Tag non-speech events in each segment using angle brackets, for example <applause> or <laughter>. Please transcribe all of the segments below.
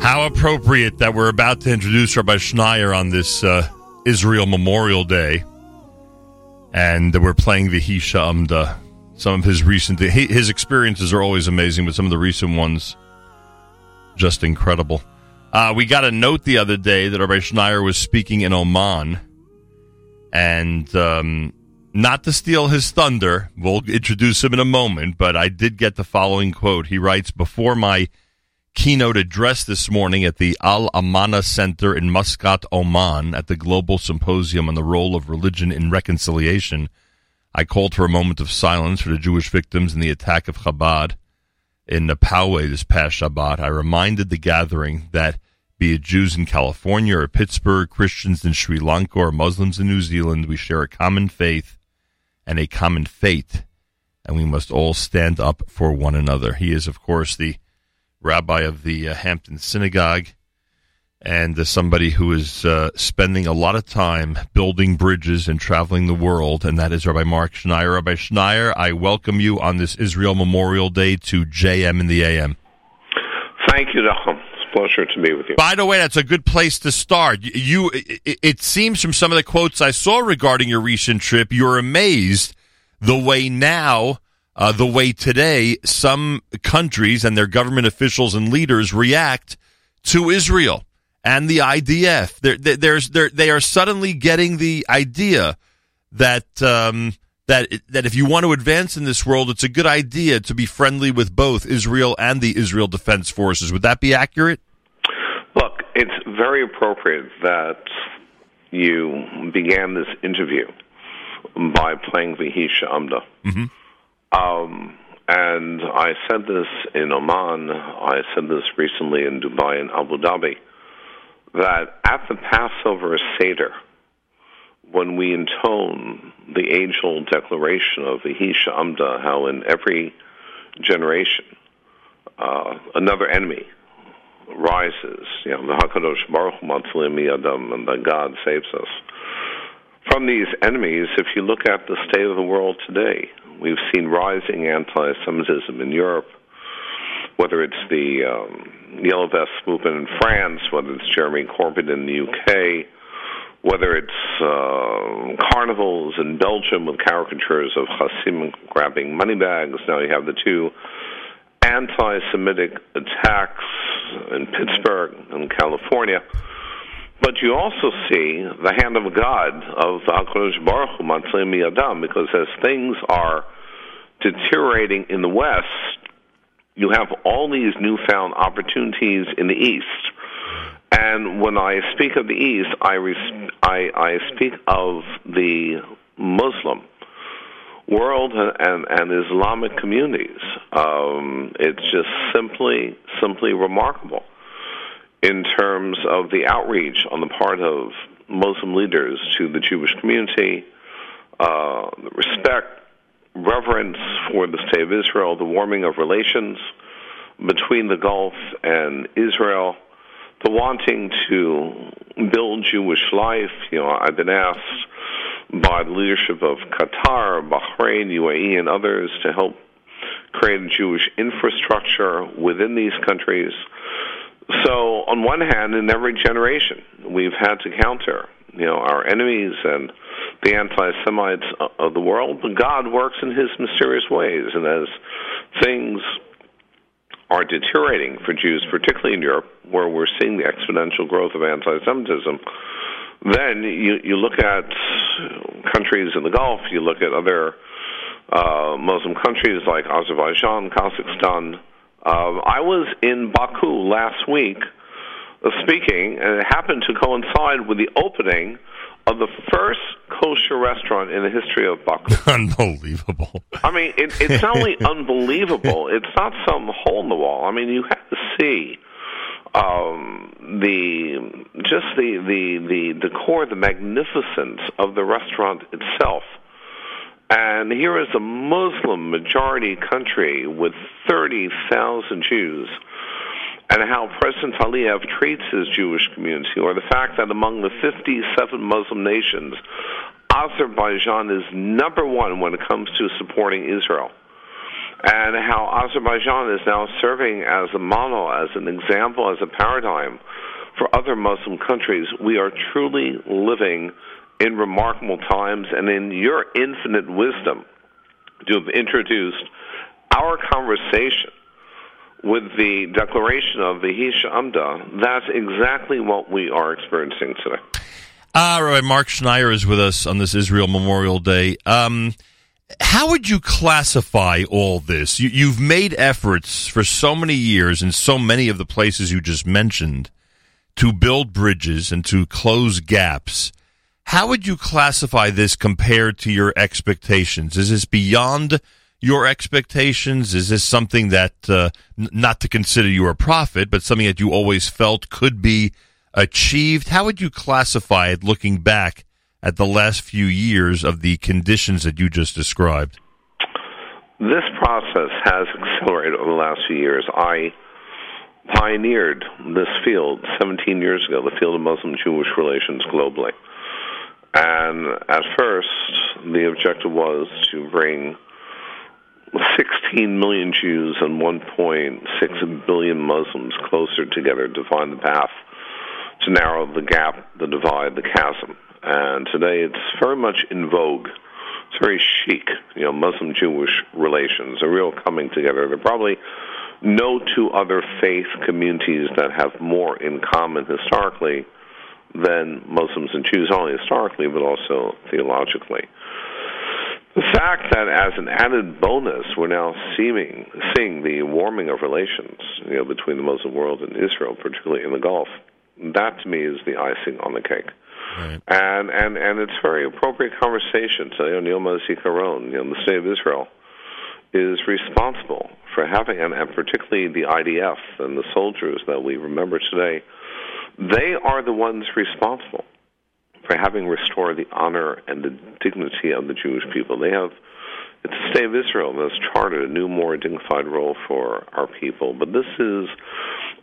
How appropriate that we're about to introduce Rabbi Schneier on this uh, Israel Memorial Day, and we're playing V'hi She'amda. Some of his recent his experiences are always amazing, but some of the recent ones just incredible. Uh, we got a note the other day that Rabbi Schneier was speaking in Oman, and um, not to steal his thunder, we'll introduce him in a moment, but I did get the following quote. He writes, Before my keynote address this morning at the Al Amana Center in Muscat, Oman, at the Global Symposium on the Role of Religion in Reconciliation, I called for a moment of silence for the Jewish victims in the attack of Chabad in Poway this past Shabbat. I reminded the gathering that be it Jews in California or Pittsburgh, Christians in Sri Lanka, or Muslims in New Zealand, we share a common faith and a common fate, and we must all stand up for one another. He is, of course, the rabbi of the uh, Hampton Synagogue and uh, somebody who is uh, spending a lot of time building bridges and traveling the world, and that is Rabbi Mark Schneier. Rabbi Schneier, I welcome you on this Israel Memorial Day to JM in the AM. Thank you, Nachum It's a pleasure to be with you. By the way, that's a good place to start. You, it, it seems from some of the quotes I saw regarding your recent trip, you're amazed the way now, uh, the way today, some countries and their government officials and leaders react to Israel and the IDF. They're, they're, they're, they are suddenly getting the idea that. Um, that that if you want to advance in this world, it's a good idea to be friendly with both Israel and the Israel Defense Forces. Would that be accurate? Look, it's very appropriate that you began this interview by playing V'hi She'amda. Mm-hmm. Um, and I said this in Oman, I said this recently in Dubai and Abu Dhabi, that at the Passover Seder, when we intone the age-old declaration of V'hi She'amda, how in every generation uh, another enemy rises, you know, the Hakadosh Baruch Hu Adam, and that God saves us from these enemies. If you look at the state of the world today, we've seen rising anti-Semitism in Europe. Whether it's the um, Yellow Vest movement in France, whether it's Jeremy Corbyn in the UK, whether it's uh, carnivals in Belgium with caricatures of Hasidim grabbing money bags. Now you have the two anti-Semitic attacks in Pittsburgh and California. But you also see the hand of God of HaKadosh Baruch Hu, Adam, because as things are deteriorating in the West, you have all these newfound opportunities in the East and when I speak of the East, I, res- I, I speak of the Muslim world and, and Islamic communities. Um, it's just simply, simply remarkable in terms of the outreach on the part of Muslim leaders to the Jewish community, uh, respect, reverence for the state of Israel, the warming of relations between the Gulf and Israel the wanting to build Jewish life. You know, I've been asked by the leadership of Qatar, Bahrain, UAE, and others to help create a Jewish infrastructure within these countries. So, on one hand, in every generation, we've had to counter, you know, our enemies and the anti-Semites of the world. But God works in His mysterious ways, and as things are deteriorating for Jews, particularly in Europe, where we're seeing the exponential growth of anti-Semitism. Then you you look at countries in the Gulf, you look at other uh, Muslim countries like Azerbaijan, Kazakhstan. Uh, I was in Baku last week uh, speaking, and it happened to coincide with the opening of the first kosher restaurant in the history of Baku. <laughs> Unbelievable. I mean, it, it's not only <laughs> unbelievable; it's not some hole in the wall. I mean, you have to see um, the just the the the decor, the magnificence of the restaurant itself. And here is a Muslim majority country with 30,000 Jews and how President Aliyev treats his Jewish community, or the fact that among the 57 Muslim nations, Azerbaijan is number one when it comes to supporting Israel. and how Azerbaijan is now serving as a model, as an example, as a paradigm for other Muslim countries. We are truly living in remarkable times, and in your infinite wisdom, to have introduced our conversation with the declaration of the Amda, that's exactly what we are experiencing today. Uh, Mark Schneier is with us on this Israel Memorial Day. Um, how would you classify all this? You, you've made efforts for so many years in so many of the places you just mentioned to build bridges and to close gaps. How would you classify this compared to your expectations? Is this beyond your expectations? Is this something that, uh, n- not to consider you a prophet, but something that you always felt could be achieved? How would you classify it looking back at the last few years of the conditions that you just described? This process has accelerated over the last few years. I pioneered this field 17 years ago, the field of Muslim Jewish relations globally. And at first, the objective was to bring 16 million Jews and 1.6 billion Muslims closer together to find the path to narrow the gap, the divide, the chasm. And today it's very much in vogue. It's very chic, you know, Muslim Jewish relations, a real coming together. There are probably no two other faith communities that have more in common historically than Muslims and Jews, not only historically, but also theologically. The fact that, as an added bonus, we're now seeing, seeing the warming of relations you know, between the Muslim world and Israel, particularly in the Gulf, that to me is the icing on the cake. Right. And and and it's very appropriate conversation. So you know, Neil Zikaron, you know, the state of Israel is responsible for having, and, and particularly the IDF and the soldiers that we remember today, they are the ones responsible for having restored the honor and the dignity of the Jewish people. They have, it's the state of Israel that has charted a new, more dignified role for our people. But this is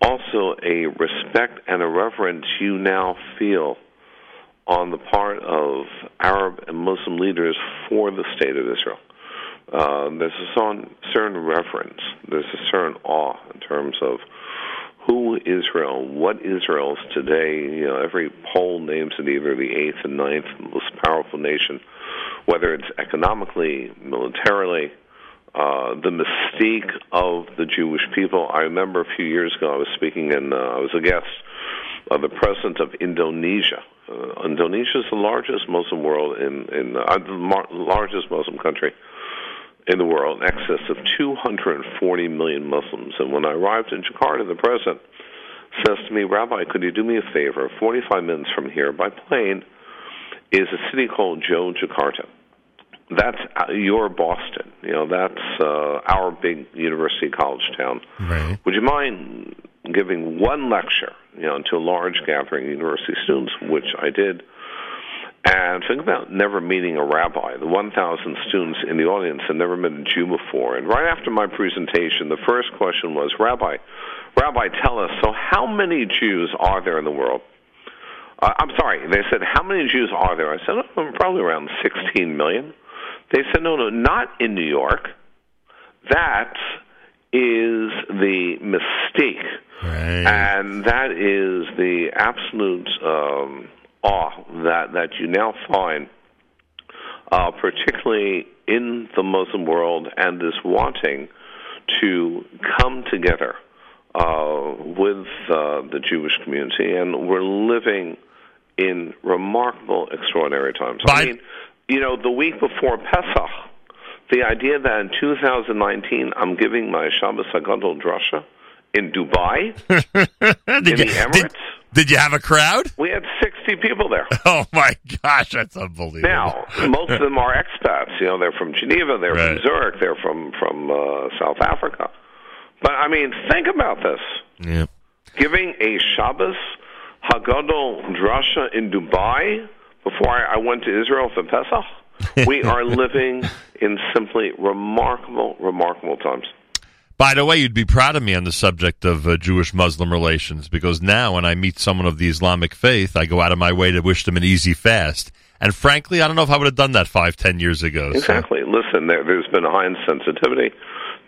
also a respect and a reverence you now feel on the part of Arab and Muslim leaders for the state of Israel. Uh, there's a certain reverence, there's a certain awe in terms of who Israel, what Israel is today. You know, every poll names it either the eighth and ninth most powerful nation, whether it's economically, militarily, uh, the mystique of the Jewish people. I remember a few years ago I was speaking and uh, I was a guest of the president of Indonesia. Uh, Indonesia is the largest Muslim world in in uh, the mar- largest Muslim country in the world, in excess of 240 million Muslims. And when I arrived in Jakarta, the president says to me, Rabbi, could you do me a favor? 45 minutes from here by plane is a city called Yogyakarta. That's uh, your Boston. You know, that's uh, our big university college town. Right. Would you mind giving one lecture, you know, to a large gathering of university students, which I did, and think about never meeting a rabbi. The 1,000 students in the audience had never met a Jew before. And right after my presentation, the first question was, Rabbi, Rabbi, tell us, so how many Jews are there in the world? Uh, I'm sorry, they said, how many Jews are there? I said, oh, probably around 16 million. They said, no, no, not in New York. That is the mistake. Right. And that is the absolute. Um, awe that, that you now find, uh, particularly in the Muslim world, and this wanting to come together uh, with uh, the Jewish community, and we're living in remarkable, extraordinary times. I mean, you know, the week before Pesach, the idea that in 2019 I'm giving my Shabbos Hagadol drasha in Dubai, <laughs> in you, the <laughs> Emirates. Did, did you have a crowd? We had 60 people there. <laughs> Oh my gosh, that's unbelievable. Now, most of them are expats. You know, they're from Geneva, they're right. from Zurich, they're from from uh, South Africa. But I mean, think about this. Yeah. Giving a Shabbos Hagadol drasha in Dubai before I, I went to Israel for Pesach. we <laughs> are living in simply remarkable, remarkable times. By the way, you'd be proud of me on the subject of uh, Jewish Muslim relations because now when I meet someone of the Islamic faith, I go out of my way to wish them an easy fast. And frankly, I don't know if I would have done that five, ten years ago. Exactly. So. Listen, there, has been a high sensitivity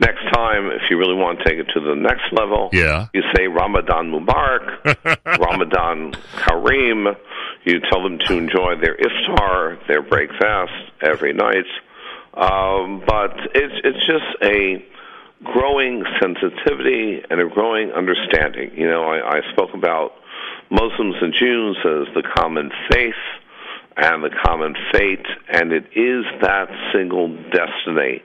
Next time, if you really want to take it to the next level, Yeah. you say Ramadan Mubarak, <laughs> Ramadan Kareem. You tell them to enjoy their iftar, their break fast every night. Um, but it's it's just a growing sensitivity and a growing understanding. You know, I, I spoke about Muslims and Jews as the common faith and the common fate, and it is that single destiny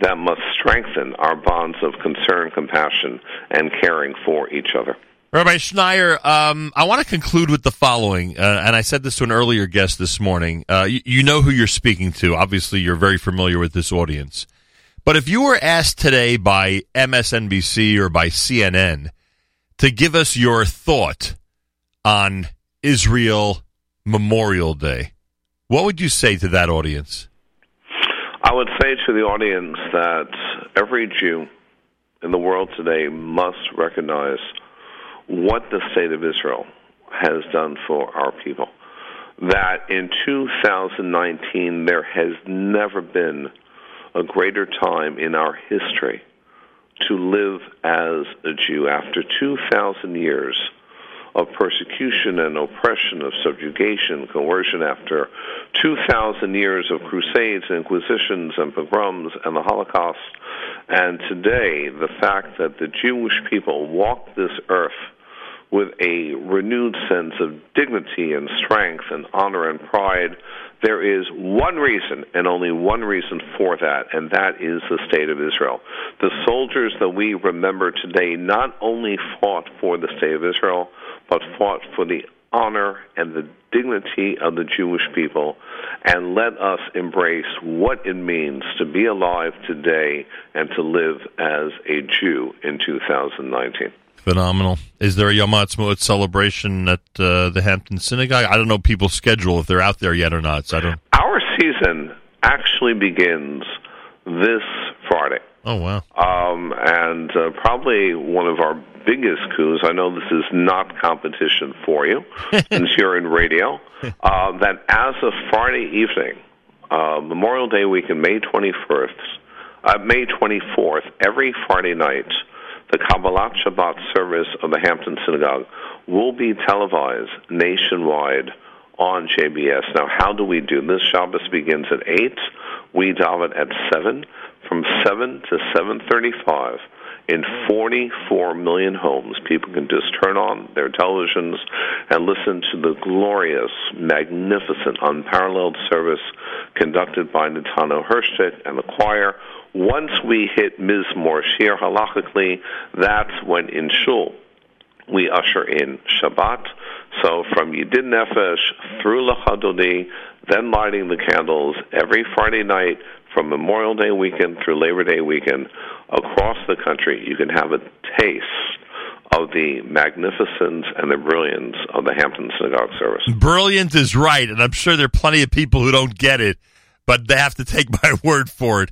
that must strengthen our bonds of concern, compassion, and caring for each other. Rabbi Schneier, um, I want to conclude with the following, uh, and I said this to an earlier guest this morning. Uh, you, you know who you're speaking to. Obviously, you're very familiar with this audience. But if you were asked today by MSNBC or by CNN to give us your thought on Israel Memorial Day, what would you say to that audience? I would say to the audience that every Jew in the world today must recognize what the state of Israel has done for our people. That in 2019, there has never been a greater time in our history to live as a Jew after 2,000 years of persecution and oppression, of subjugation, coercion, after 2,000 years of crusades, inquisitions, and pogroms, and the Holocaust. And today, the fact that the Jewish people walk this earth with a renewed sense of dignity and strength and honor and pride, there is one reason and only one reason for that, and that is the state of Israel. The soldiers that we remember today not only fought for the state of Israel, but fought for the honor and the dignity of the Jewish people, and let us embrace what it means to be alive today and to live as a Jew in 2019. Phenomenal. Is there a Yom Ha'atzmaut celebration at uh, the Hampton Synagogue? I don't know people's schedule if they're out there yet or not. So I don't. Our season actually begins this Friday. Oh wow! Um, and uh, probably one of our biggest coups. I know this is not competition for you, <laughs> since you're in radio. Uh, that as of Friday evening, uh, Memorial Day weekend, May 21st, uh, May 24th, every Friday night, the Kabbalat Shabbat service of the Hampton Synagogue will be televised nationwide on JBS. Now, how do we do this? Shabbos begins at 8. We daven at 7. From 7 to 7.35, in 44 million homes, people can just turn on their televisions and listen to the glorious, magnificent, unparalleled service conducted by Netanel Hershtik and the choir. Once we hit Mizmor Shir halachically, that's when in Shul we usher in Shabbat. So from Yedid Nefesh through Lecha Dodi, then lighting the candles every Friday night from Memorial Day weekend through Labor Day weekend across the country, you can have a taste of the magnificence and the brilliance of the Hampton Synagogue service. Brilliant is right, and I'm sure there are plenty of people who don't get it, but they have to take <laughs> my word for it.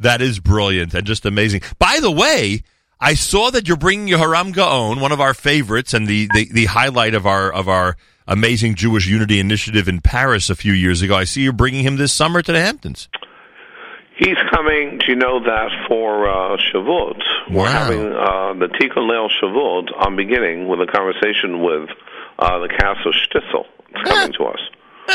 That is brilliant and just amazing. By the way, I saw that you're bringing Yehoram Gaon, one of our favorites, and the, the, the highlight of our of our amazing Jewish Unity Initiative in Paris a few years ago. I see you're bringing him this summer to the Hamptons. He's coming. Do you know that for uh, Shavuot? We're having uh, the Tikkun Leil Shavuot. I'm beginning with a conversation with uh, the cast of Shtisel. It's coming to us.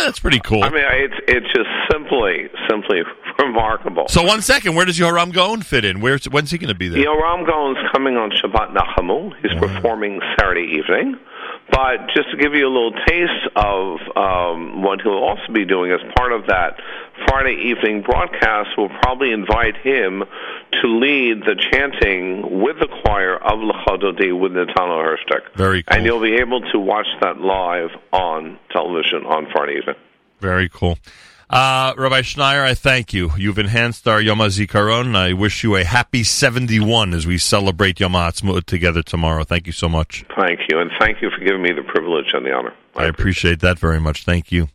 That's pretty cool. I mean, it's it's just simply simply remarkable. so one second, where does Yehoram Gaon fit in? Where's when's he going to be there? Yehoram Gaon's coming on Shabbat Nachamu. He's oh. performing Saturday evening. But just to give you a little taste of um, what he'll also be doing as part of that Friday evening broadcast, we'll probably invite him to lead the chanting with the choir of Lecha Dodi with Netanel Hershtik. Very cool. And you'll be able to watch that live on television on Friday evening. Very cool. Uh, Rabbi Schneier, I thank you. You've enhanced our Yom HaZikaron. I wish you a happy 71 as we celebrate Yom HaAtzmaut together tomorrow. Thank you so much. Thank you. And thank you for giving me the privilege and the honor. I appreciate that very much. Thank you.